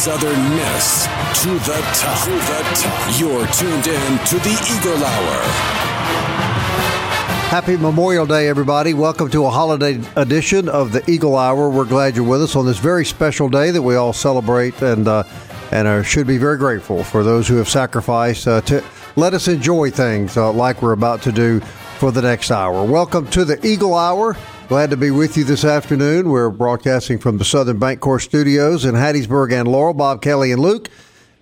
Southern Miss to the top. To the top. You're tuned in to the Eagle Hour. Happy Memorial Day, everybody. Welcome to a holiday edition of the Eagle Hour. We're glad you're with us on this very special day that we all celebrate and uh, and uh, should be very grateful for those who have sacrificed uh, to let us enjoy things uh, like we're about to do for the next hour. Welcome to the Eagle Hour. Glad to be with you this afternoon. We're broadcasting from the Southern Bancorp Studios in Hattiesburg and Laurel. Bob Kelly and Luke.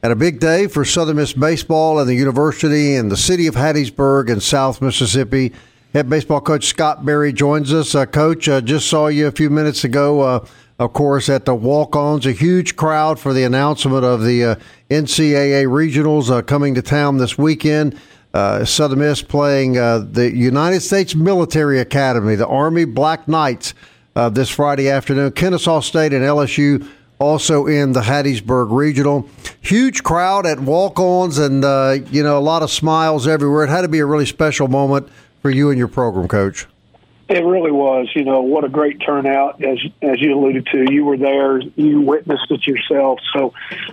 And a big day for Southern Miss baseball and the university and the city of Hattiesburg and South Mississippi. Head baseball coach Scott Berry joins us. Uh, coach, uh, just saw you a few minutes ago, uh, of course, at the walk ons. A huge crowd for the announcement of the uh, NCAA regionals uh, coming to town this weekend. Uh, Southern Miss playing uh, the United States Military Academy, the Army Black Knights, uh, this Friday afternoon. Kennesaw State and LSU also in the Hattiesburg Regional. Huge crowd at walk-ons, and uh, you know a lot of smiles everywhere. It had to be a really special moment for you and your program, Coach. It really was. You know what a great turnout, as as you alluded to. You were there, you witnessed it yourself. So,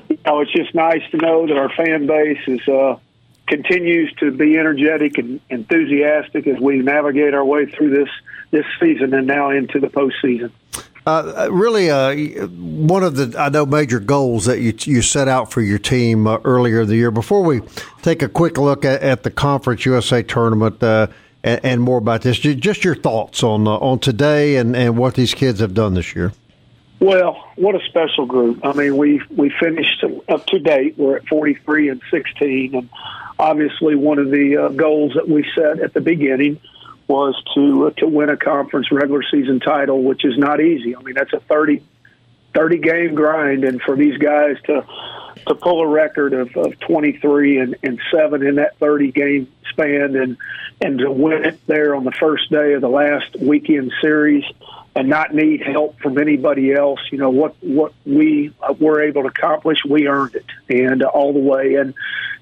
you know, it's just nice to know that our fan base is. Continues to be energetic and enthusiastic as we navigate our way through this this season and now into the postseason. Uh, really, uh, one of the I know major goals that you you set out for your team uh, earlier in the year. Before we take a quick look at, at the Conference USA tournament uh, and, and, more about this, just your thoughts on uh, on today and, and what these kids have done this year. Well, what a special group! I mean, we we finished up to date. We're at forty three and sixteen, and obviously one of the uh, goals that we set at the beginning was to uh, to win a conference regular season title, which is not easy. I mean, that's a 30, 30 game grind, and for these guys to to pull a record of, of twenty three and, and seven in that thirty game span, and and to win it there on the first day of the last weekend series. And not need help from anybody else. You know what what we were able to accomplish, we earned it, and uh, all the way. And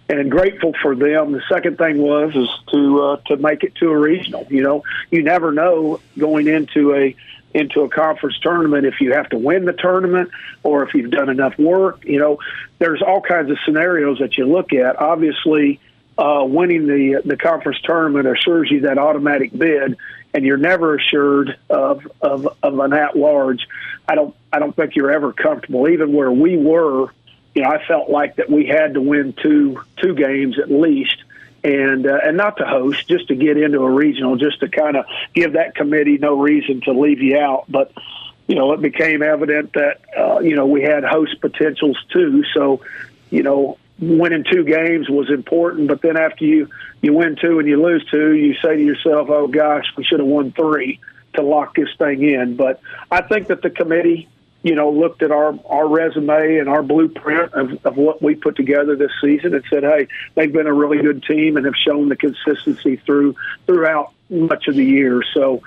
and grateful for them. The second thing was is to uh, to make it to a regional. You know, you never know going into a into a conference tournament if you have to win the tournament or if you've done enough work. You know, there's all kinds of scenarios that you look at. Obviously, uh, winning the the conference tournament assures you that automatic bid, and you're never assured of of, of an at large. I don't I don't think you're ever comfortable, even where we were you know, I felt like that we had to win two two games at least, and uh, and not to host, just to get into a regional, just to kind of give that committee no reason to leave you out. But you know, it became evident that uh, you know we had host potentials too. So, you know, winning two games was important. But then after you you win two and you lose two, you say to yourself, "Oh gosh, we should have won three to lock this thing in." But I think that the committee you know, looked at our, our resume and our blueprint of, of what we put together this season and said, hey, they've been a really good team and have shown the consistency through throughout much of the year. So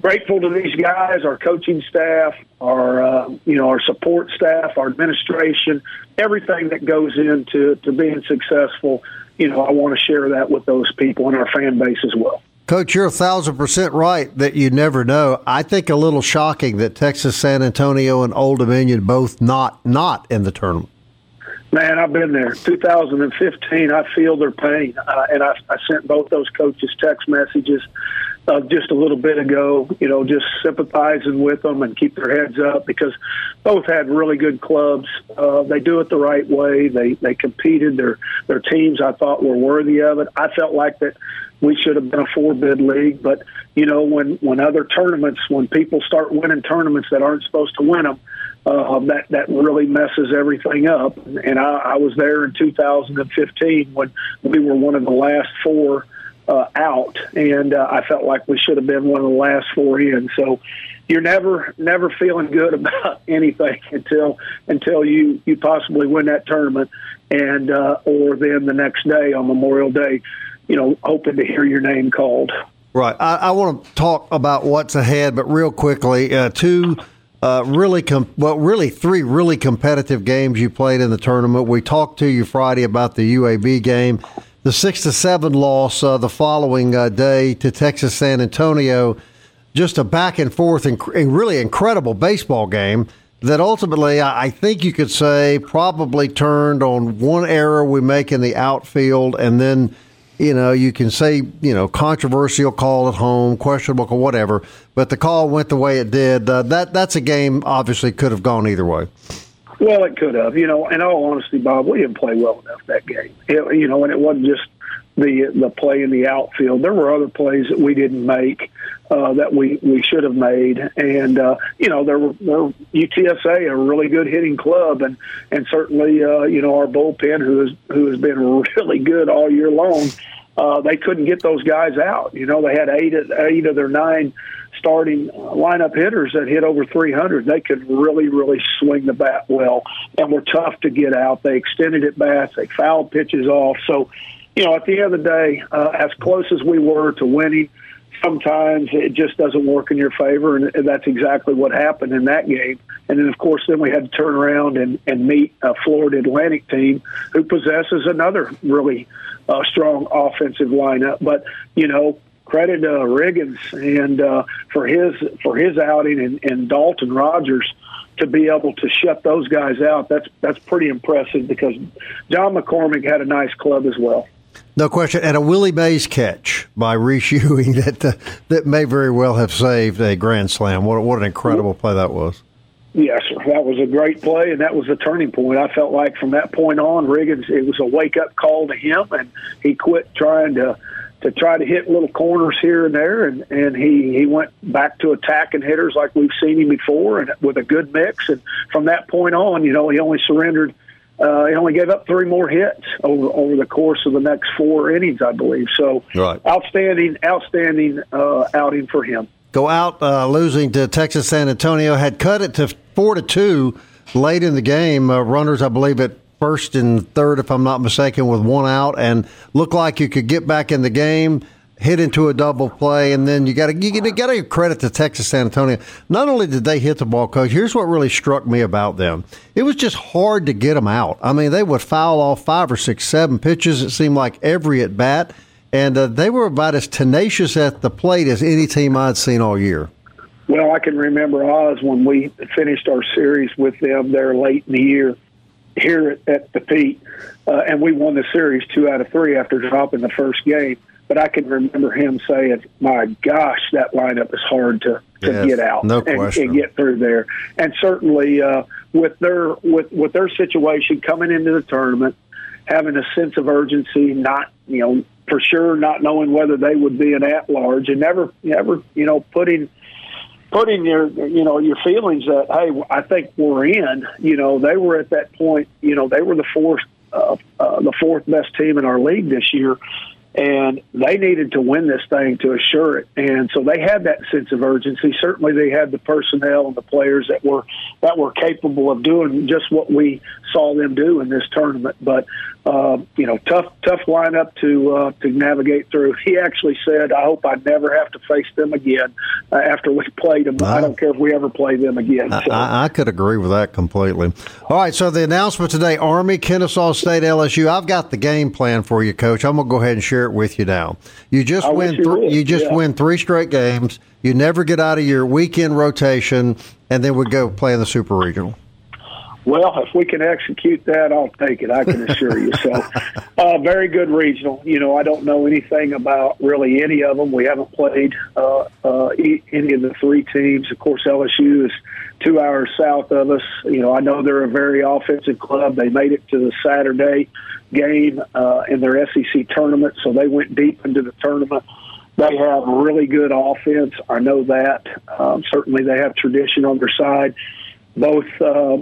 grateful to these guys, our coaching staff, our uh, you know our support staff, our administration, everything that goes into to being successful. You know, I want to share that with those people and our fan base as well. Coach, you're a thousand percent right that you never know. I think a little shocking that Texas, San Antonio, and Old Dominion both not not in the tournament. Man, I've been there. 2015, I feel their pain, uh, and I, I sent both those coaches text messages. uh, just a little bit ago, you know, just sympathizing with them and keep their heads up because both had really good clubs. Uh, they do it the right way. They they competed. Their their teams I thought were worthy of it. I felt like that we should have been a four bid league, but you know when when other tournaments when people start winning tournaments that aren't supposed to win them. Uh, that that really messes everything up, and I, I was there in 2015 when we were one of the last four uh, out, and uh, I felt like we should have been one of the last four in. So you're never never feeling good about anything until until you you possibly win that tournament, and uh, or then the next day on Memorial Day, you know, hoping to hear your name called. Right. I, I want to talk about what's ahead, but real quickly, uh, two. Uh, really, com- well, really three really competitive games you played in the tournament. We talked to you Friday about the UAB game the six to seven loss uh, the following uh, day to Texas San Antonio. Just a back and forth and really incredible baseball game that ultimately I think you could say probably turned on one error we make in the outfield, and then you know you can say you know controversial call at home, questionable call, whatever, but the call went the way it did. Uh, that that's a game obviously could have gone either way. Well, it could have. You know, in all honesty, Bob, we didn't play well enough that game. It, you know, and it wasn't just the the play in the outfield. There were other plays that we didn't make uh, that we we should have made, and uh, you know, there were, there were UTSA a really good hitting club, and and certainly uh, you know our bullpen who has who has been really good all year long. Uh, they couldn't get those guys out. You know, they had eight eight of their nine starting lineup hitters that hit over 300. They could really, really swing the bat well and were tough to get out. They extended at bats, they fouled pitches off. So, you know, at the end of the day, uh, as close as we were to winning, sometimes it just doesn't work in your favor, and that's exactly what happened in that game. And then, of course, then we had to turn around and, and meet a Florida Atlantic team who possesses another really uh, strong offensive lineup. But you know, credit uh, Riggins and uh, for his for his outing and, and Dalton Rogers to be able to shut those guys out. That's that's pretty impressive because John McCormick had a nice club as well. No question, and a Willie Mays catch by Reese Ewing that uh, that may very well have saved a grand slam. What what an incredible play that was! Yes, that was a great play, and that was a turning point. I felt like from that point on, Riggins it was a wake up call to him, and he quit trying to to try to hit little corners here and there, and and he he went back to attacking hitters like we've seen him before, and with a good mix. And from that point on, you know, he only surrendered. Uh, he only gave up three more hits over over the course of the next four innings, I believe. So, right. outstanding, outstanding uh, outing for him. Go out uh, losing to Texas San Antonio. Had cut it to four to two late in the game. Uh, runners, I believe, at first and third, if I'm not mistaken, with one out, and looked like you could get back in the game, hit into a double play, and then you got to you got to credit to Texas San Antonio. Not only did they hit the ball, coach. Here's what really struck me about them: it was just hard to get them out. I mean, they would foul off five or six, seven pitches. It seemed like every at bat, and uh, they were about as tenacious at the plate as any team I'd seen all year. Well, I can remember Oz when we finished our series with them there late in the year here at, at the Pete, uh, and we won the series two out of three after dropping the first game. But I can remember him saying, "My gosh, that lineup is hard to, to yes, get out no and, and, get through there." And certainly uh, with their with with their situation coming into the tournament, having a sense of urgency, not you know for sure not knowing whether they would be an at large, and never never you know putting putting your you know your feelings that hey I think we're in you know they were at that point you know they were the fourth uh, uh, the fourth best team in our league this year and they needed to win this thing to assure it. And so they had that sense of urgency. Certainly, they had the personnel and the players that were that were capable of doing just what we saw them do in this tournament. But uh, you know, tough tough lineup to uh, to navigate through. He actually said, "I hope I never have to face them again uh, after we played them. I, I, don't care if we ever play them again." So. I, I could agree with that completely. All right, so the announcement today: Army, Kennesaw State, LSU. I've got the game plan for you, Coach. I'm gonna go ahead and share it with you now. You just I win. You, th- you, just yeah. win three straight games. You never get out of your weekend rotation, and then we go play in the Super Regional. Well, if we can execute that, I'll take it. I can assure you. So, uh, very good regional. You know, I don't know anything about really any of them. We haven't played uh, uh, any of the three teams. Of course, LSU is two hours south of us. You know, I know they're a very offensive club. They made it to the Saturday game uh, in their SEC tournament, so they went deep into the tournament. They have really good offense. I know that. Um, certainly, they have tradition on their side. Both uh,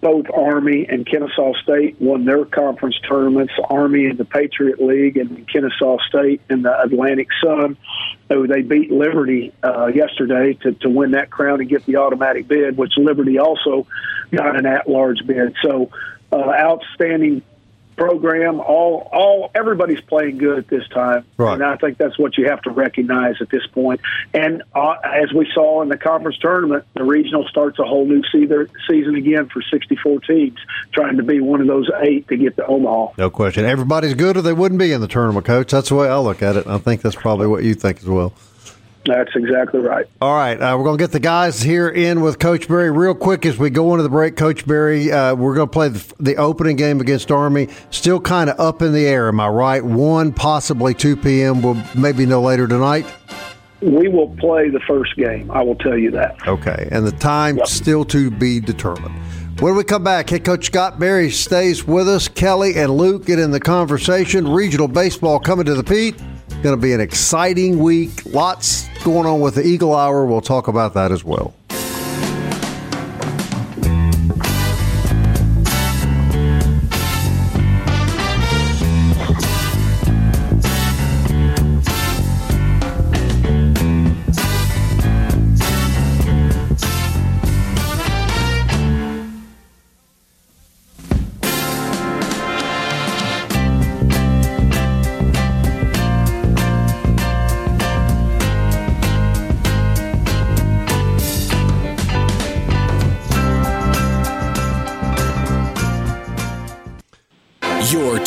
both Army and Kennesaw State won their conference tournaments. Army in the Patriot League and Kennesaw State in the Atlantic Sun. So they beat Liberty uh, yesterday to, to win that crown and get the automatic bid, which Liberty also got an at-large bid. So uh, outstanding program. All, all, everybody's playing good at this time, right. and I think that's what you have to recognize at this point. And uh, as we saw in the conference tournament, the regional starts a whole new season again for 64 teams, trying to be one of those eight to get to Omaha. No question. Everybody's good, or they wouldn't be in the tournament, Coach. That's the way I look at it. I think that's probably what you think as well. That's exactly right. All right, uh, we're going to get the guys here in with Coach Berry real quick as we go into the break. Coach Berry, uh, we're going to play the, the, opening game against Army. Still kind of up in the air, am I right? One, possibly two p.m. We'll maybe no later tonight. We will play the first game. I will tell you that. Okay, and the time yep. still to be determined. When we come back, head coach Scott Berry stays with us. Kelly and Luke get in the conversation. Regional baseball coming to the Pete. Going to be an exciting week. Lots going on with the Eagle Hour. We'll talk about that as well.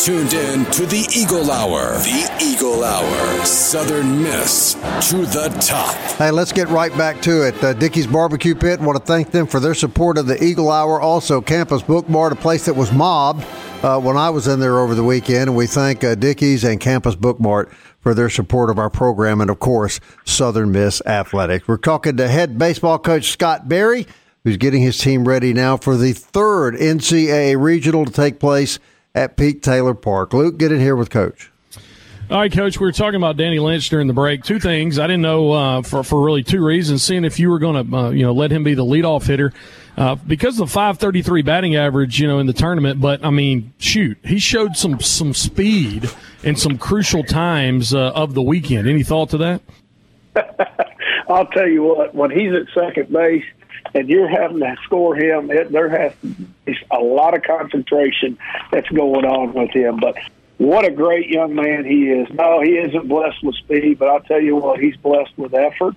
Tuned in to the Eagle Hour. The Eagle Hour. Southern Miss to the top. Hey, let's get right back to it. Uh, Dickey's Barbecue Pit, want to thank them for their support of the Eagle Hour. Also, Campus Book Mart, a place that was mobbed uh, when I was in there over the weekend. And we thank uh, Dickey's and Campus Book Mart for their support of our program. And, of course, Southern Miss Athletics. We're talking to head baseball coach Scott Berry who's getting his team ready now for the third NCAA regional to take place at Pete Taylor Park. Luke, get in here with Coach. All right, Coach. We were talking about Danny Lynch during the break. Two things I didn't know uh, for for really two reasons. Seeing if you were going to uh, you know let him be the leadoff hitter uh, because of the 533 batting average, you know, in the tournament. But I mean, shoot, he showed some some speed in some crucial times uh, of the weekend. Any thought to that? I'll tell you what. When he's at second base, and you're having to score him, it, there has a lot of concentration that's going on with him. But what a great young man he is. No, he isn't blessed with speed, but I'll tell you what, he's blessed with effort.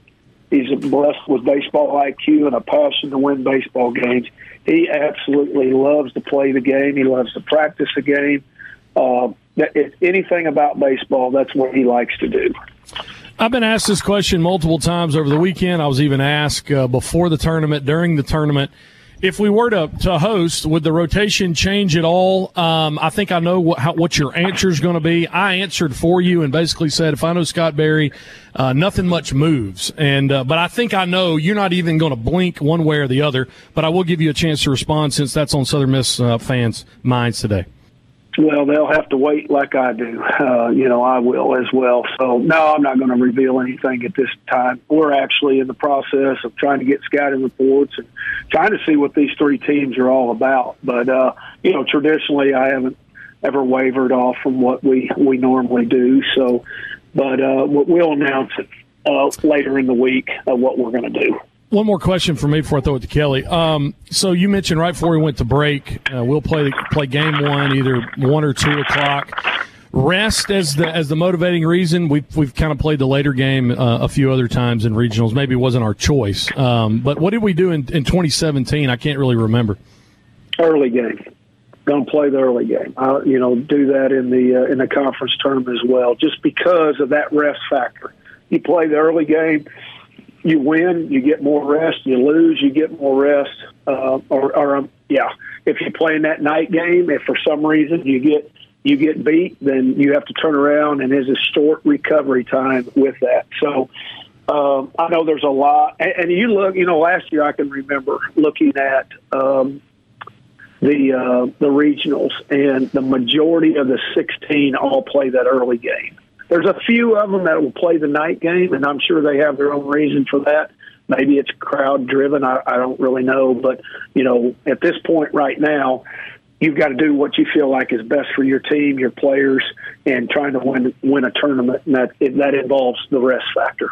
He's blessed with baseball IQ and a passion to win baseball games. He absolutely loves to play the game. He loves to practice the game. Uh, if anything about baseball, that's what he likes to do. I've been asked this question multiple times over the weekend. I was even asked uh, before the tournament, during the tournament. If we were to, to host, would the rotation change at all? Um, I think I know what, how, what your answer is going to be. I answered for you and basically said, if I know Scott Berry, uh, nothing much moves. And uh, but I think I know you're not even going to blink one way or the other. But I will give you a chance to respond since that's on Southern Miss uh, fans' minds today. Well, they'll have to wait like I do. Uh, you know, I will as well. So, no, I'm not going to reveal anything at this time. We're actually in the process of trying to get scouting reports and trying to see what these three teams are all about. But, uh, you know, traditionally, I haven't ever wavered off from what we, we normally do. So, but uh, we'll announce it uh, later in the week uh, what we're going to do. One more question for me before I throw it to Kelly. Um, so you mentioned right before we went to break, uh, we'll play play game one either one or two o'clock. Rest as the as the motivating reason. We've we've kind of played the later game uh, a few other times in regionals. Maybe it wasn't our choice. Um, but what did we do in, in 2017? I can't really remember. Early game. Don't play the early game. I, you know, do that in the uh, in the conference tournament as well, just because of that rest factor. You play the early game you win, you get more rest. You lose, you get more rest. Uh, or, or um, yeah, if you play in that night game, if for some reason you get you get beat, then you have to turn around, and there's a short recovery time with that. So. Um, I know there's a lot, and, and you look. You know, last year I can remember looking at um, the uh, the regionals, and the majority of the 16 all play that early game. There's a few of them that will play the night game, and I'm sure they have their own reason for that. Maybe it's crowd driven. I, I don't really know, but you know, at this point right now, you've got to do what you feel like is best for your team, your players, and trying to win win a tournament. And that that involves the rest factor.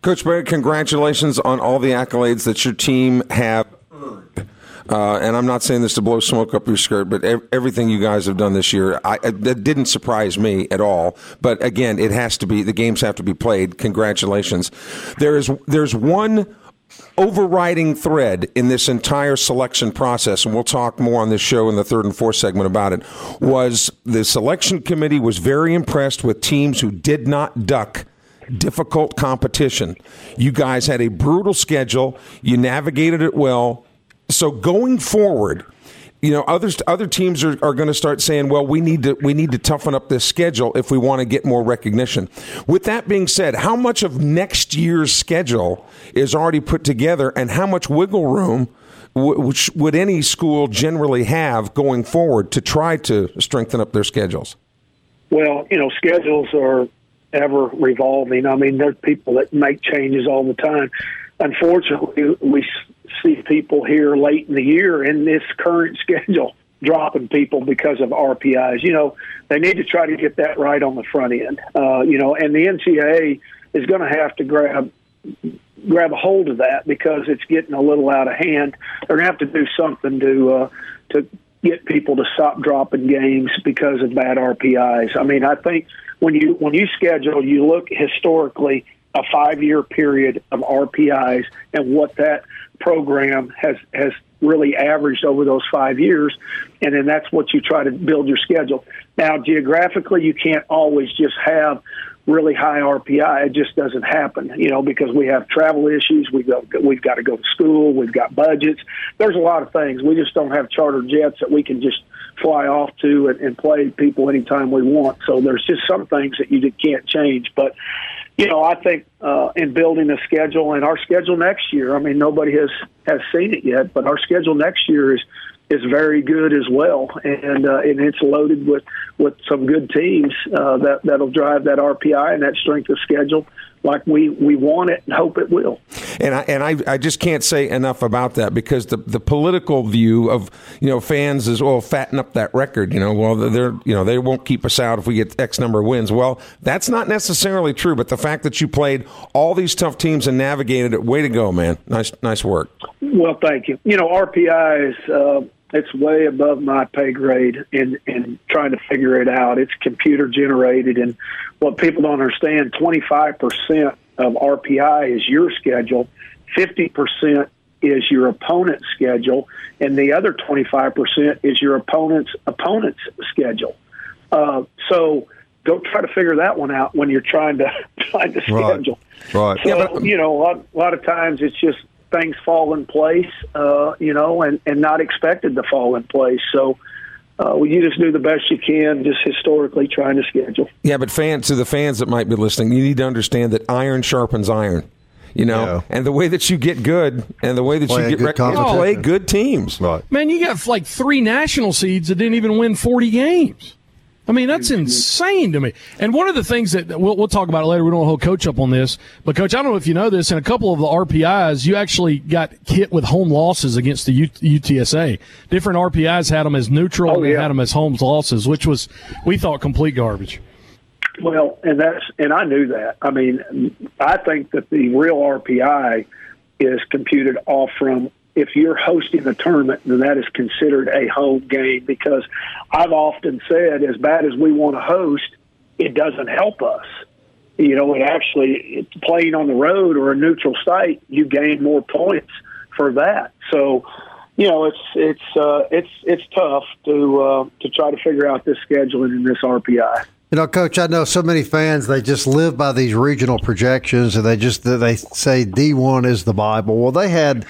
Coach Berry, congratulations on all the accolades that your team have earned. Uh, and I'm not saying this to blow smoke up your skirt, but ev- everything you guys have done this year, I, I, that didn't surprise me at all. But again, it has to be the games have to be played. Congratulations. There is there's one overriding thread in this entire selection process, and we'll talk more on this show in the third and fourth segment about it. Was the selection committee was very impressed with teams who did not duck difficult competition. You guys had a brutal schedule. You navigated it well. So going forward, you know, others other teams are, are going to start saying, "Well, we need to we need to toughen up this schedule if we want to get more recognition." With that being said, how much of next year's schedule is already put together, and how much wiggle room which would any school generally have going forward to try to strengthen up their schedules? Well, you know, schedules are ever revolving. I mean, there's people that make changes all the time. Unfortunately, we see people here late in the year in this current schedule dropping people because of RPIs. You know, they need to try to get that right on the front end. Uh, you know, and the NCAA is going to have to grab grab a hold of that because it's getting a little out of hand. They're going to have to do something to uh, to get people to stop dropping games because of bad RPIs. I mean, I think when you when you schedule, you look historically a five year period of RPIs and what that program has has really averaged over those five years, and then that's what you try to build your schedule. Now, geographically, you can't always just have really high RPI. It just doesn't happen, you know, because we have travel issues. We go, we've got to go to school. We've got budgets. There's a lot of things. We just don't have charter jets that we can just fly off to and, and play people anytime we want. So there's just some things that you can't change. But you know, I think uh, in building a schedule and our schedule next year. I mean, nobody has has seen it yet, but our schedule next year is is very good as well, and uh, and it's loaded with with some good teams uh, that that'll drive that RPI and that strength of schedule like we, we want it and hope it will. And I and I, I just can't say enough about that because the the political view of you know fans is well fatten up that record you know well they're you know they won't keep us out if we get X number of wins. Well, that's not necessarily true. But the fact that you played all these tough teams and navigated it, way to go, man! Nice nice work. Well, thank you. You know RPI is. Uh, it's way above my pay grade in in trying to figure it out. It's computer generated, and what people don't understand: twenty five percent of RPI is your schedule, fifty percent is your opponent's schedule, and the other twenty five percent is your opponent's opponent's schedule. Uh, so go try to figure that one out when you're trying to trying to schedule. Right. right. So yeah, but, you know, a lot, a lot of times it's just things fall in place, uh, you know, and, and not expected to fall in place. So uh, well, you just do the best you can, just historically trying to schedule. Yeah, but fans to the fans that might be listening, you need to understand that iron sharpens iron. You know, yeah. and the way that you get good, and the way that play you get rec- play good teams. Right. Man, you got like three national seeds that didn't even win forty games. I mean, that's insane to me. And one of the things that we'll, we'll talk about later, we don't hold coach up on this, but coach, I don't know if you know this. In a couple of the RPIs, you actually got hit with home losses against the U- UTSA. Different RPIs had them as neutral, oh, yeah. and had them as home losses, which was we thought complete garbage. Well, and that's and I knew that. I mean, I think that the real RPI is computed off from if you're hosting a tournament, then that is considered a home game because I've often said, as bad as we want to host, it doesn't help us. You know, it actually playing on the road or a neutral site, you gain more points for that. So, you know, it's it's uh, it's it's tough to uh, to try to figure out this scheduling in this RPI. You know, Coach, I know so many fans. They just live by these regional projections, and they just they say D one is the Bible. Well, they had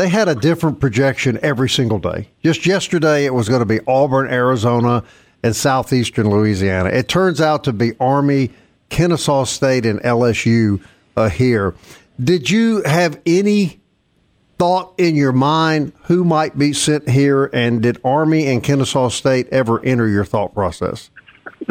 they had a different projection every single day. Just yesterday, it was going to be Auburn, Arizona, and southeastern Louisiana. It turns out to be Army, Kennesaw State, and LSU uh, here. Did you have any thought in your mind who might be sent here, and did Army and Kennesaw State ever enter your thought process?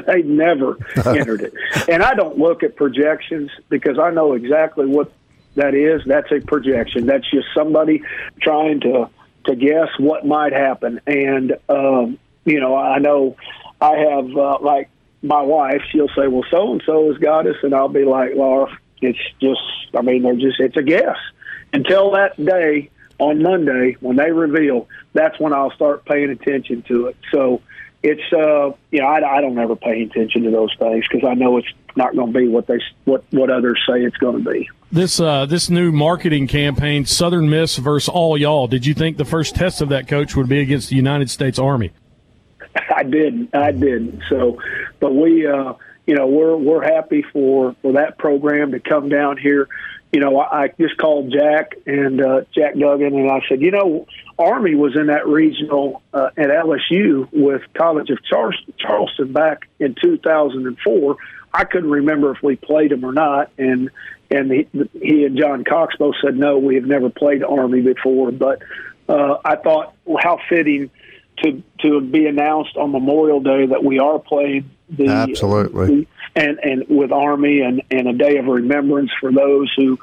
They never entered it. And I don't look at projections because I know exactly what that is. That's a projection. That's just somebody trying to to guess what might happen. And um, you know, I know I have uh, like my wife. She'll say, "Well, so and so is goddess," and I'll be like, "Laura, it's just. I mean, they're just. It's a guess." Until that day on Monday when they reveal, that's when I'll start paying attention to it. So it's uh you know I, I don't ever pay attention to those things because I know it's not going to be what they what what others say it's going to be. This uh this new marketing campaign, Southern Miss versus all y'all. Did you think the first test of that coach would be against the United States Army? I didn't. I didn't. So, but we uh you know we're we're happy for for that program to come down here you know, I, I just called Jack and uh, Jack Duggan, and I said, you know, Army was in that regional uh, at LSU with College of Charleston, Charleston back in 2004. I couldn't remember if we played them or not, and and he, he and John Cox both said no, we have never played Army before. But uh, I thought, well, how fitting to to be announced on Memorial Day that we are playing the absolutely. The, and and with Army and and a day of remembrance for those who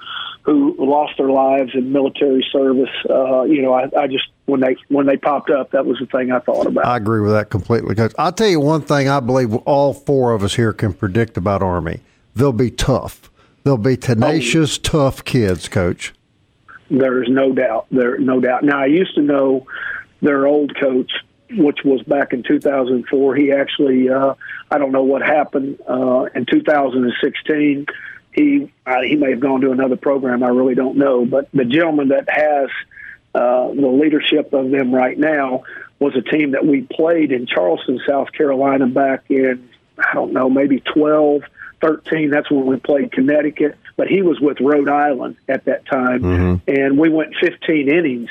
who lost their lives in military service. Uh, you know, I, I just when they when they popped up, that was the thing I thought about. I agree with that completely. Coach. I'll tell you one thing I believe all four of us here can predict about Army. They'll be tough. They'll be tenacious, oh, tough kids, Coach. There's no doubt. There, no doubt. Now, I used to know their old coach, which was back in 2004. He actually, uh, I don't know what happened uh, in 2016. He uh, he may have gone to another program. I really don't know. But the gentleman that has uh, the leadership of them right now was a team that we played in Charleston, South Carolina, back in I don't know maybe 12, 13. That's when we played Connecticut. But he was with Rhode Island at that time, mm-hmm. and we went 15 innings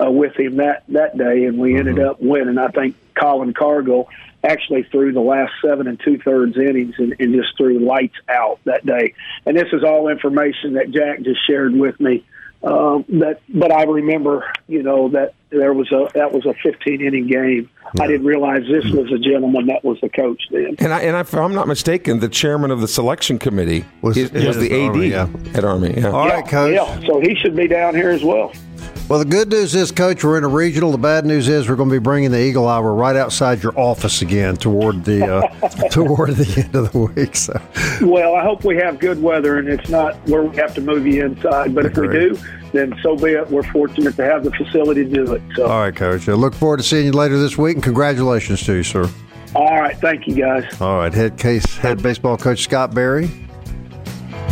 uh, with him that that day, and we mm-hmm. ended up winning. I think Colin Cargill actually threw the last seven and two thirds innings and, and just threw lights out that day. And this is all information that Jack just shared with me. Um, that, but I remember, you know, that there was a that was a 15 inning game. Yeah. I didn't realize this was a gentleman that was the coach then. And, I, and if I'm not mistaken, the chairman of the selection committee was, is, was the AD Army, yeah. at Army. Yeah. All yeah, right, coach. Yeah, so he should be down here as well. Well, the good news is, Coach, we're in a regional. The bad news is we're going to be bringing the Eagle Hour right outside your office again toward the uh, toward the end of the week. So, well, I hope we have good weather and it's not where we have to move you inside. But Agreed. if we do, then so be it. We're fortunate to have the facility to do it. So. All right, Coach. I look forward to seeing you later this week, and congratulations to you, sir. All right, thank you, guys. All right, head case head baseball coach Scott Berry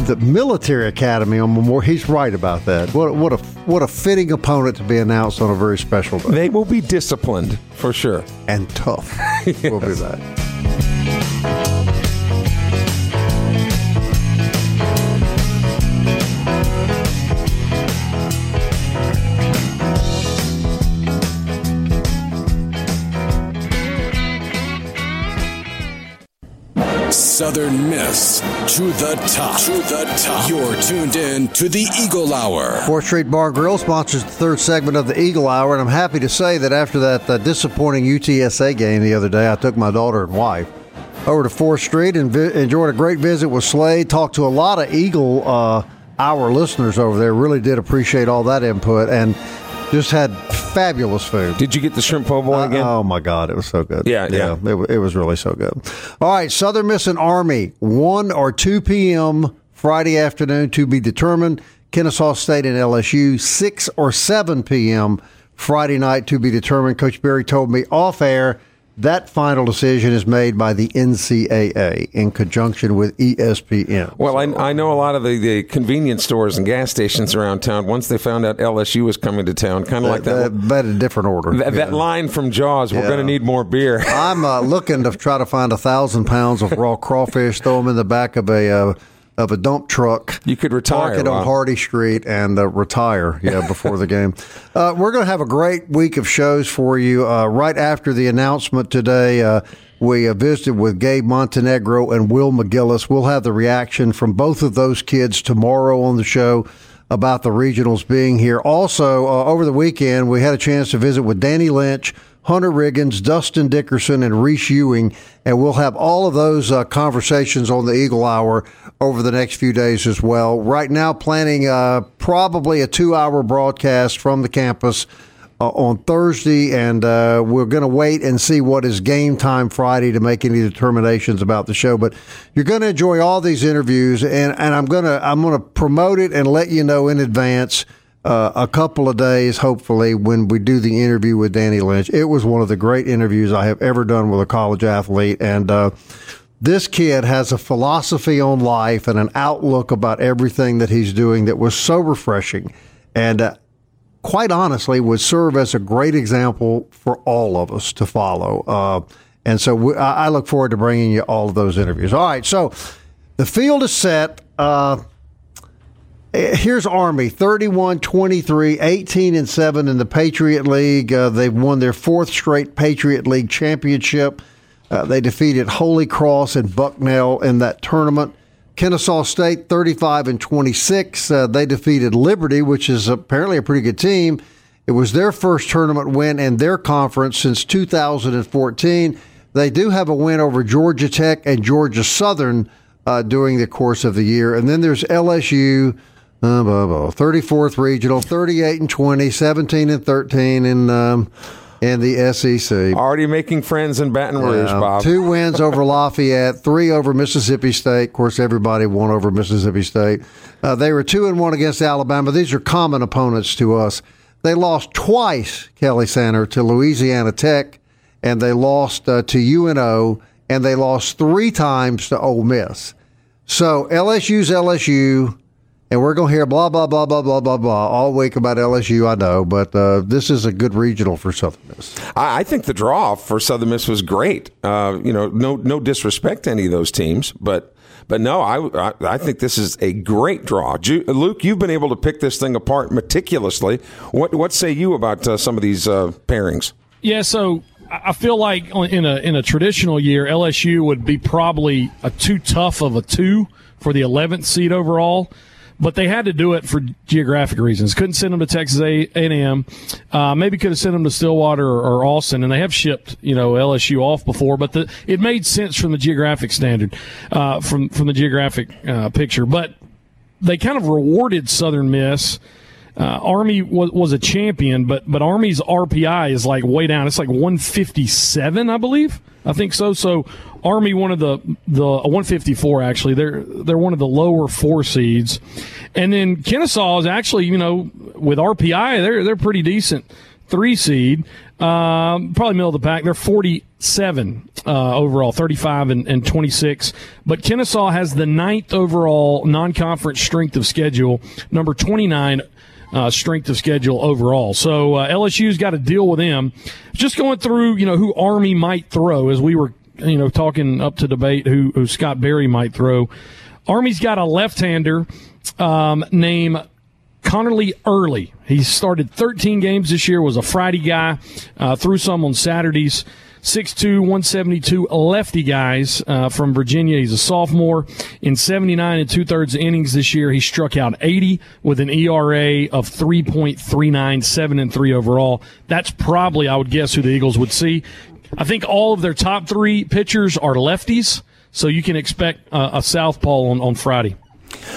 the military academy on Memorial. He's right about that. What what a what a fitting opponent to be announced on a very special day. They will be disciplined for sure and tough. yes. We'll be back. Southern Miss to the top. To the top. You're tuned in to the Eagle Hour. Fourth Street Bar Grill sponsors the third segment of the Eagle Hour, and I'm happy to say that after that uh, disappointing UTSA game the other day, I took my daughter and wife over to Fourth Street and vi- enjoyed a great visit with Slade. Talked to a lot of Eagle uh, Hour listeners over there. Really did appreciate all that input and just had fabulous food. Did you get the shrimp po' boy uh, again? oh my God, it was so good. Yeah, yeah, yeah. It, it, was really so good. All right, Southern Miss and Army, one or two p.m. Friday afternoon to be determined. Kennesaw State and LSU, six or seven p.m. Friday night to be determined. Coach Berry told me off air that final decision is made by the NCAA in conjunction with ESPN. Well, I, I know a lot of the, the convenience stores and gas stations around town. Once they found out LSU was coming to town, kind of like that. But a different order. That, that line from Jaws. We're Yeah. going to need more beer. I'm uh, looking to try to find a thousand pounds of raw crawfish, throw them in the back of a uh, of a dump truck. You could retire, Park it on. Hardy Street and uh, retire. Yeah, before the game. Uh, we're going to have a great week of shows for you. Uh, right after the announcement today, uh, we uh, visited with Gabe Montenegro and Will McGillis. We'll have the reaction from both of those kids tomorrow on the show about the regionals being here. Also, uh, over the weekend, we had a chance to visit with Danny Lynch, Hunter Riggins, Dustin Dickerson, and Reese Ewing, and we'll have all of those uh, conversations on the Eagle Hour over the next few days as well. Right now, planning uh, probably a two-hour broadcast from the campus uh, on Thursday, and uh, we're going to wait and see what is game time Friday to make any determinations about the show. But you're going to enjoy all these interviews, and, and I'm going to I'm going to promote it and let you know in advance. Uh, a couple of days, hopefully, when we do the interview with Danny Lynch. It was one of the great interviews I have ever done with a college athlete, and uh, this kid has a philosophy on life and an outlook about everything that he's doing that was so refreshing. And uh, quite honestly, would serve as a great example for all of us to follow. Uh, and so we, I look forward to bringing you all of those interviews. All right, so the field is set. Uh, Here's Army 31 23, 18 and 7 in the Patriot League. Uh, they've won their fourth straight Patriot League championship. Uh, they defeated Holy Cross and Bucknell in that tournament. Kennesaw State 35 and 26. Uh, they defeated Liberty, which is apparently a pretty good team. It was their first tournament win in their conference since 2014. They do have a win over Georgia Tech and Georgia Southern uh, during the course of the year. And then there's LSU, uh, blah, blah, 34th regional, 38 and 20, 17 and 13 in um, in the SEC. Already making friends in Baton Rouge, Uh, Bob. Two wins over Lafayette, three over Mississippi State. Of course, everybody won over Mississippi State. Uh, they were two and one against Alabama. These are common opponents to us. They lost twice, Kelly Sander, to Louisiana Tech, and they lost uh, to UNO, and they lost three times to Ole Miss. So LSU's LSU, and we're going to hear blah blah blah blah blah blah blah all week about LSU. I know, but uh, this is a good regional for Southern Miss. I, I think the draw for Southern Miss was great. Uh, you know, no no disrespect to any of those teams, but but no, I I, I think this is a great draw. Ju- Luke, you've been able to pick this thing apart meticulously. What what say you about uh, some of these uh, pairings? Yeah, so I I feel like in a in a traditional year, LSU would be probably a too tough of a two for the 11th seed overall. But they had to do it for geographic reasons. Couldn't send them to Texas A and M. Uh, maybe could have sent them to Stillwater or, or Austin, and they have shipped you know LSU off before. But the, it made sense from the geographic standard, uh, from from the geographic uh, picture. But they kind of rewarded Southern Miss. Uh, Army was, was a champion, but but Army's RPI is like way down. It's like 157, I believe. I think so. So Army one of the the uh, 154 actually. They're they're one of the lower four seeds, and then Kennesaw is actually you know with RPI they're they're pretty decent three seed. Um, probably middle of the pack. They're 47 uh, overall, 35 and, and 26. But Kennesaw has the ninth overall non-conference strength of schedule, number 29 uh, strength of schedule overall. So uh, LSU's got to deal with them. Just going through, you know, who Army might throw as we were, you know, talking up to debate who, who Scott Berry might throw. Army's got a left-hander um, named Connelly Early. He started 13 games this year, was a Friday guy, uh, threw some on Saturdays. 6'2, 172 lefty guys uh, from Virginia. He's a sophomore. In 79 and two thirds innings this year, he struck out 80 with an ERA of 3.39, 7 and 3 overall. That's probably, I would guess, who the Eagles would see. I think all of their top three pitchers are lefties, so you can expect uh, a southpaw on, on Friday.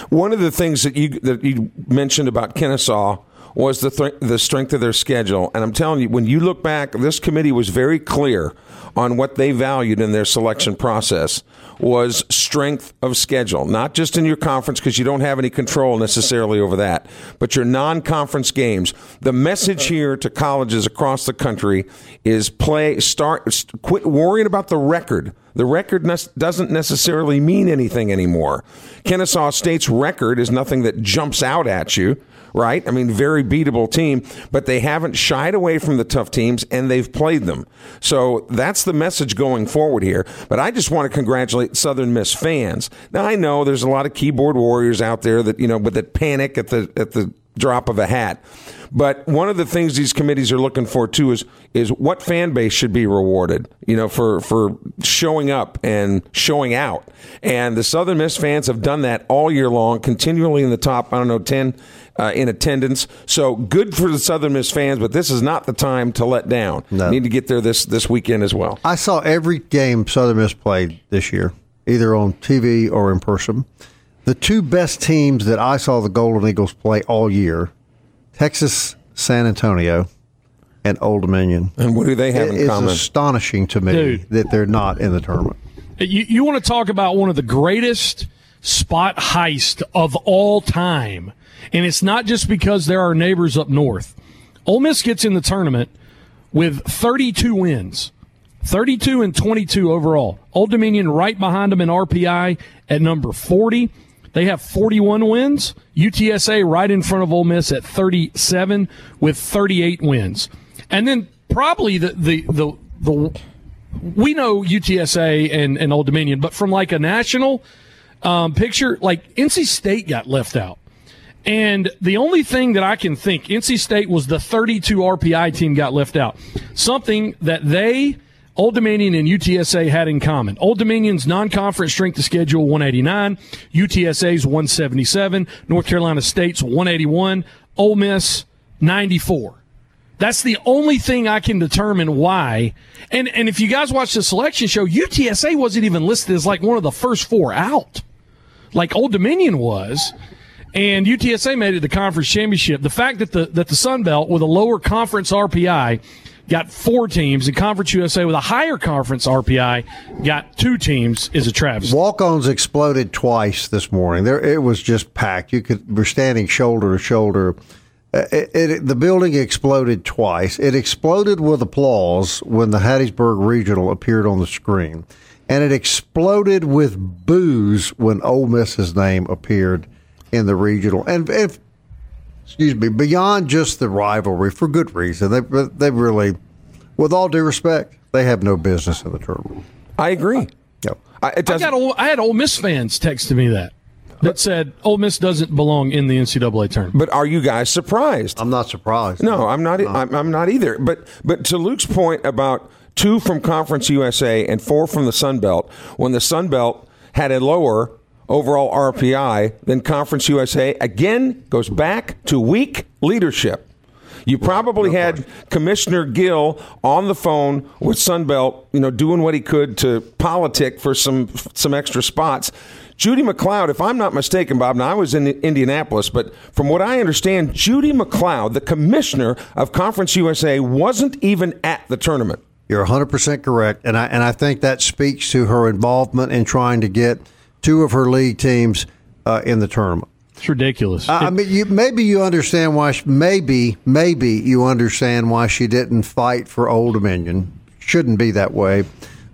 One of the things that you that you mentioned about Kennesaw was the th- the strength of their schedule. And I'm telling you, when you look back, this committee was very clear on what they valued in their selection process was strength of schedule, not just in your conference because you don't have any control necessarily over that, but your non-conference games. The message here to colleges across the country is play start quit worrying about the record. The record ne- doesn't necessarily mean anything anymore. Kennesaw State's record is nothing that jumps out at you right? I mean, very beatable team, but they haven't shied away from the tough teams and they've played them. So that's the message going forward here. But I just want to congratulate Southern Miss fans. Now I know there's a lot of keyboard warriors out there that you know, but that panic at the at the drop of a hat. But one of the things these committees are looking for too is is what fan base should be rewarded, you know, for for showing up and showing out. And the Southern Miss fans have done that all year long, continually in the top, I don't know, 10 uh, in attendance. So good for the Southern Miss fans, but this is not the time to let down. No. Need to get there this this weekend as well. I saw every game Southern Miss played this year, either on TV or in person. The two best teams that I saw the Golden Eagles play all year, Texas San Antonio and Old Dominion. And what do they have It in is common? astonishing to me Dude. that they're not in the tournament. You, you want to talk about one of the greatest spot heist of all time. And it's not just because there are neighbors up north. Ole Miss gets in the tournament with 32 wins, 32 and 22 overall. Old Dominion right behind them in RPI at number 40. They have 41 wins. UTSA right in front of Ole Miss at 37 with 38 wins. And then probably the, the, the, the we know UTSA and, and Old Dominion, but from like a national um, picture, like NC State got left out. And the only thing that I can think, NC State was the 32 RPI team got left out. Something that they, Old Dominion and UTSA had in common. Old Dominion's non-conference strength of schedule 189, UTSA's 177, North Carolina State's 181, Ole Miss 94. That's the only thing I can determine why. And and if you guys watch the selection show, UTSA wasn't even listed as like one of the first four out, like Old Dominion was. And UTSA made it the conference championship. The fact that the that the Sun Belt with a lower conference RPI got four teams, and Conference USA with a higher conference RPI got two teams is a travesty. Walk-ons exploded twice this morning. There, it was just packed. You could we're standing shoulder to shoulder. Uh, It, it, the building exploded twice. It exploded with applause when the Hattiesburg Regional appeared on the screen, and it exploded with boos when Ole Miss's name appeared in the regional. And if excuse me, beyond just the rivalry, for good reason, they they really, with all due respect, they have no business in the tournament. I agree. Yep. I, it I got Ole, I had Ole Miss fans texting me that that said Ole Miss doesn't belong in the NCAA tournament. but are you guys surprised? I'm not surprised. No, I'm not. I'm, I'm not either. But but to Luke's point about two from Conference USA and four from the Sun Belt, when the Sun Belt had a lower overall RPI than Conference USA, again goes back to weak leadership. You probably had Commissioner Gill on the phone with Sunbelt, you know, doing what he could to politic for some some extra spots. Judy MacLeod, if I'm not mistaken, Bob, now I was in Indianapolis, but from what I understand, Judy MacLeod, the commissioner of Conference USA, wasn't even at the tournament. You're 100% correct. And I, and I think that speaks to her involvement in trying to get two of her league teams uh, in the tournament. It's ridiculous. I I mean, you, maybe you understand why. She, maybe, maybe you understand why she didn't fight for Old Dominion. Shouldn't be that way.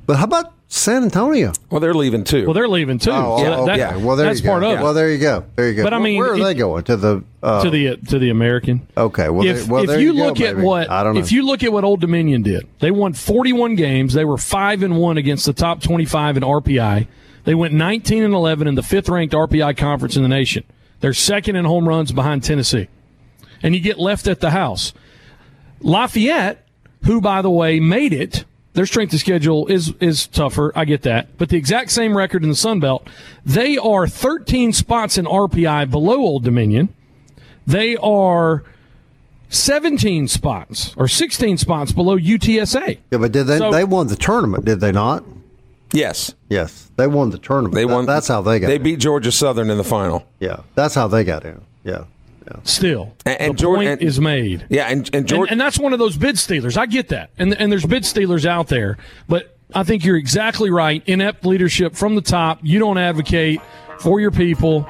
But how about San Antonio? Well, they're leaving too. well, they're leaving too. Oh, So oh, that- okay. well, there that's you go. part of it. Well, there you go. There you go. But I mean, where are it- they going to the? Uh, to the to the American. Okay, well, if, there- well, if there you you go, look at maybe. what I don't know. if you look at what Old Dominion did, they won 41 games. They were five and one against the top 25 in RPI. They went 19 and 11 in the fifth ranked RPI conference in the nation. They're second in home runs behind Tennessee, and you get left at the house. Lafayette, who by the way made it, their strength of schedule is is tougher. I get that, but the exact same record in the Sun Belt. They are 13 spots in RPI below Old Dominion. They are 17 spots or 16 spots below UTSA. yeah, but did they? So- they won the tournament, did they not? yes, Yes, they won the tournament. they That- won. that's how they got. They in. beat Georgia Southern in the final. Yeah, that's how they got in. Yeah. Still, And- and the Jordan- point and- is made. Yeah, and and And, and that's one of those bid stealers. I get that. And, and there's bid stealers out there. But I think you're exactly right. Inept leadership from the top. You don't advocate for your people,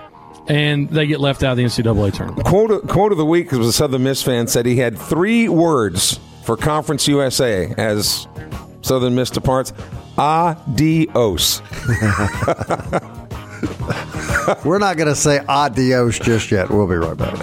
and they get left out of the NCAA tournament. quote quote of the week was a Southern Miss fan said he had three words for Conference USA as Southern Miss departs. Adios. We're not going to say adios just yet. We'll be right back.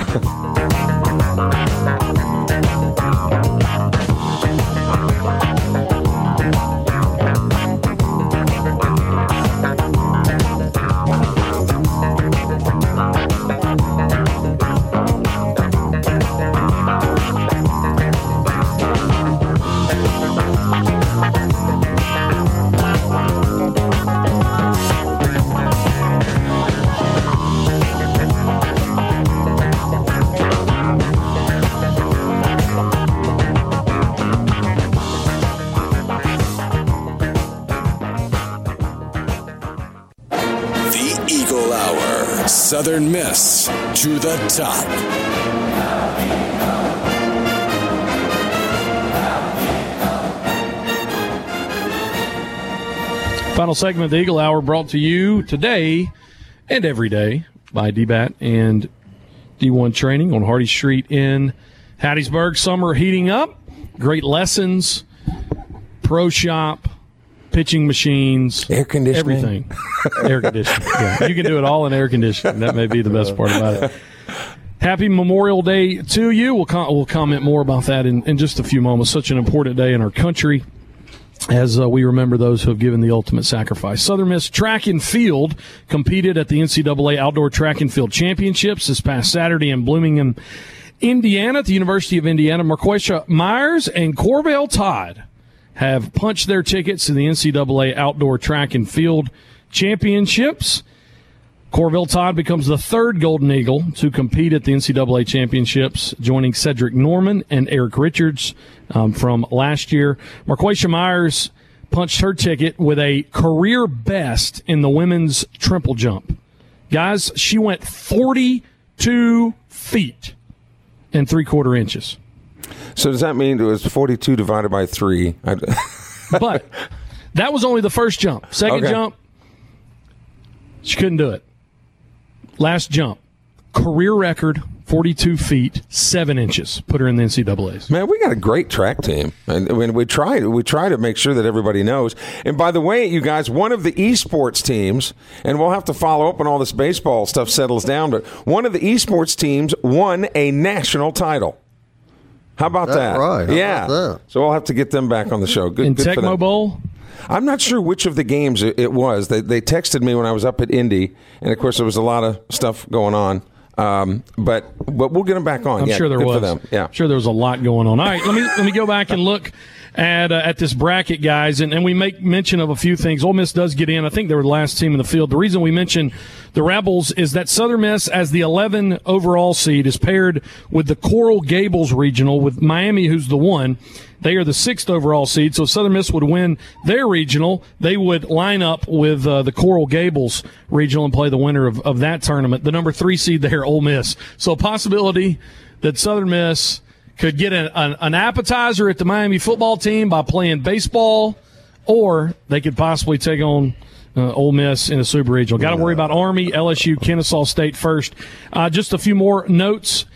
To the top. Final segment of the Eagle Hour brought to you today and every day by DBAT and D1 Training on Hardy Street in Hattiesburg. Summer heating up. Great lessons, pro shop, pitching machines, Air conditioning. everything. air conditioning. Yeah, you can do it all in air conditioning. That may be the best part about it. Happy Memorial Day to you. We'll, com- we'll comment more about that in, in just a few moments. Such an important day in our country as uh, we remember those who have given the ultimate sacrifice. Southern Miss Track and Field competed at the NCAA Outdoor Track and Field Championships this past Saturday in Bloomington, Indiana, at the University of Indiana. Marquesha Myers and Corbell Todd have punched their tickets to the NCAA Outdoor Track and Field Championships. Corville Todd becomes the third Golden Eagle to compete at the NCAA championships, joining Cedric Norman and Eric Richards um, from last year. Marquesha Myers punched her ticket with a career best in the women's triple jump. Guys, she went 42 feet and three quarter inches. So does that mean it was 42 divided by 3? But that was only the first jump. Second Okay. jump, she couldn't do it. Last jump, career record, 42 feet, 7 inches. Put her in the NCAAs. Man, we got a great track team, and when we try we try to make sure that everybody knows. And by the way, you guys, one of the esports teams, and we'll have to follow up when all this baseball stuff settles down. But one of the esports teams won a national title. How about That's that? right. How yeah. about that? So we'll have to get them back on the show. Good, In good for them. Tecmo Bowl, I'm not sure which of the games it, it was. They, they texted me when I was up at Indy, and of course there was a lot of stuff going on. Um, but but we'll get them back on. I'm Yeah, sure there good was. For them. Yeah. I'm sure there was a lot going on. All right, let me let me go back and look at uh, at this bracket, guys, and, and we make mention of a few things. Ole Miss does get in. I think they were the last team in the field. The reason we mention the Rebels is that Southern Miss, as the 11 overall seed, is paired with the Coral Gables regional with Miami, who's the one. They are the sixth overall seed, so Southern Miss would win their regional. They would line up with uh, the Coral Gables regional and play the winner of, of that tournament. The number three seed there, Ole Miss. So possibility that Southern Miss could get an, an, an appetizer at the Miami football team by playing baseball, or they could possibly take on uh, Ole Miss in a Super Regional. Got to worry about Army, LSU, Kennesaw State first. Uh, just a few more notes.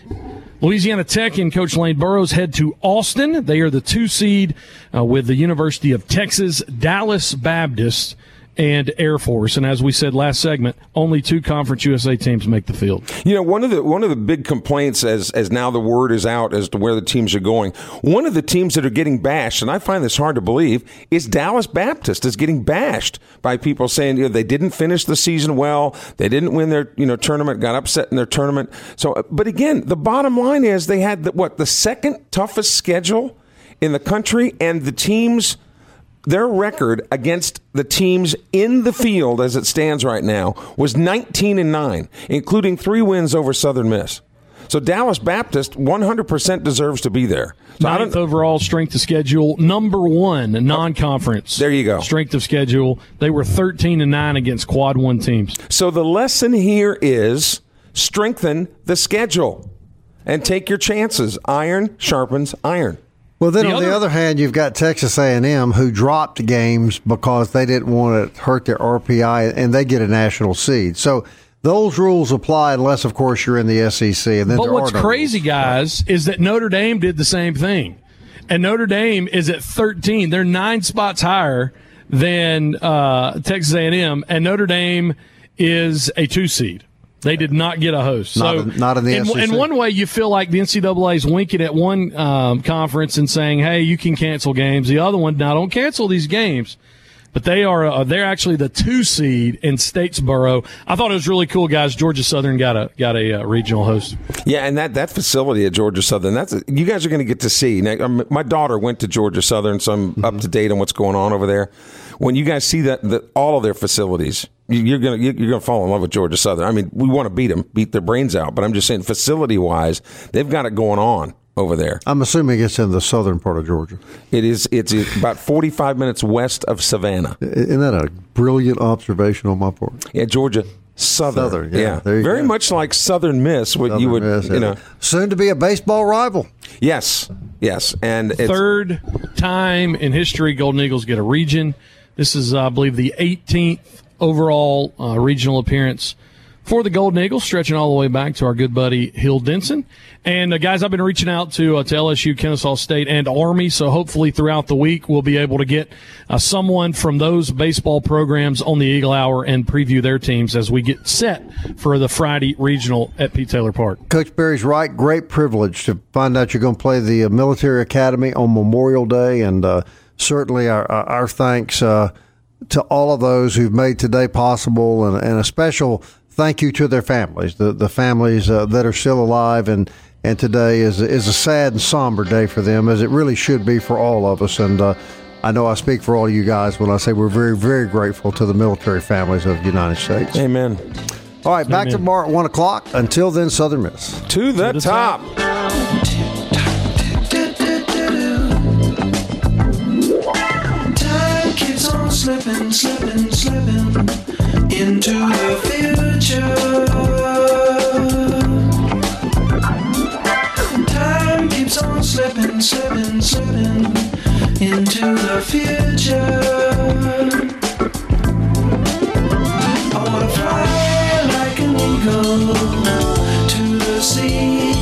Louisiana Tech and Coach Lane Burroughs head to Austin. They are the two seed uh, with the University of Texas, Dallas Baptist, and Air Force. And as we said last segment, only two Conference USA teams make the field. You know, one of the one of the big complaints as as now the word is out as to where the teams are going. One of the teams that are getting bashed, and I find this hard to believe, is Dallas Baptist is getting bashed by people saying you know, they didn't finish the season well, they didn't win their you know tournament, got upset in their tournament. So, but again, the bottom line is they had the, what the second toughest schedule in the country, and the teams their record against the teams in the field as it stands right now was 19 and 9 including 3 wins over Southern Miss. So Dallas Baptist 100% deserves to be there. So Ninth overall strength of schedule, number one non-conference. There you go. Strength of schedule. They were thirteen and nine against quad one teams. so the lesson here is strengthen the schedule. and take your chances. Iron sharpens iron. Well, then The on the other- other hand, you've got Texas A&M who dropped games because they didn't want to hurt their RPI, and they get a national seed. So those rules apply unless, of course, you're in the SEC. And then But what's no crazy, rules. guys, is that Notre Dame did the same thing. And Notre Dame is at 13. They're nine spots higher than uh, Texas A&M, and Notre Dame is a two seed. They did not get a host. Not so in- not in the in, SEC. in one way, you feel like the NCAA is winking at one um, conference and saying, "Hey, you can cancel games." The other one, now don't cancel these games. But they are uh, they're actually the two seed in Statesboro. I thought it was really cool, guys. Georgia Southern got a got a uh, regional host. Yeah, and that, that facility at Georgia Southern, that's you guys are going to get to see. Now, um, my daughter went to Georgia Southern, so I'm up to date on what's going on over there. When you guys see that, that all of their facilities, you- you're going to you're going to fall in love with Georgia Southern. I mean, we want to beat them, beat their brains out, but I'm just saying, facility wise, they've got it going on over there. I'm assuming it's in the southern part of Georgia. It is it's about 45 minutes west of Savannah. Isn't that a brilliant observation on my part? Yeah, Georgia Southern. Southern, yeah, there you very go. much like Southern Miss. What you would, Miss, you know, soon to be a baseball rival. yes, yes, and it's, third time in history Golden Eagles get a region. This is, I believe, the 18th overall uh, regional appearance for the Golden Eagles, stretching all the way back to our good buddy Hill Denson. And uh, guys, I've been reaching out to uh, to LSU, Kennesaw State, and Army. So hopefully throughout the week we'll be able to get uh, someone from those baseball programs on the Eagle Hour and preview their teams as we get set for the Friday regional at Pete Taylor Park. Coach Berry's right. Great privilege to find out you're going to play the uh, military academy on Memorial Day, and uh, certainly our, our our thanks uh, to all of those who've made today possible, and, and a special thank you to their families, the the families uh, that are still alive, and and today is is a sad and somber day for them, as it really should be for all of us, and. Uh, I know I speak for all you guys when I say we're very, very grateful to the military families of the United States. amen. All right, back Amen. tomorrow at 1 o'clock. Until then, Southern Miss. To the, the top. Time slipping, slipping, slipping into the future. Time keeps on slipping, slipping, slipping into the future. I wanna fly like an eagle to the sea.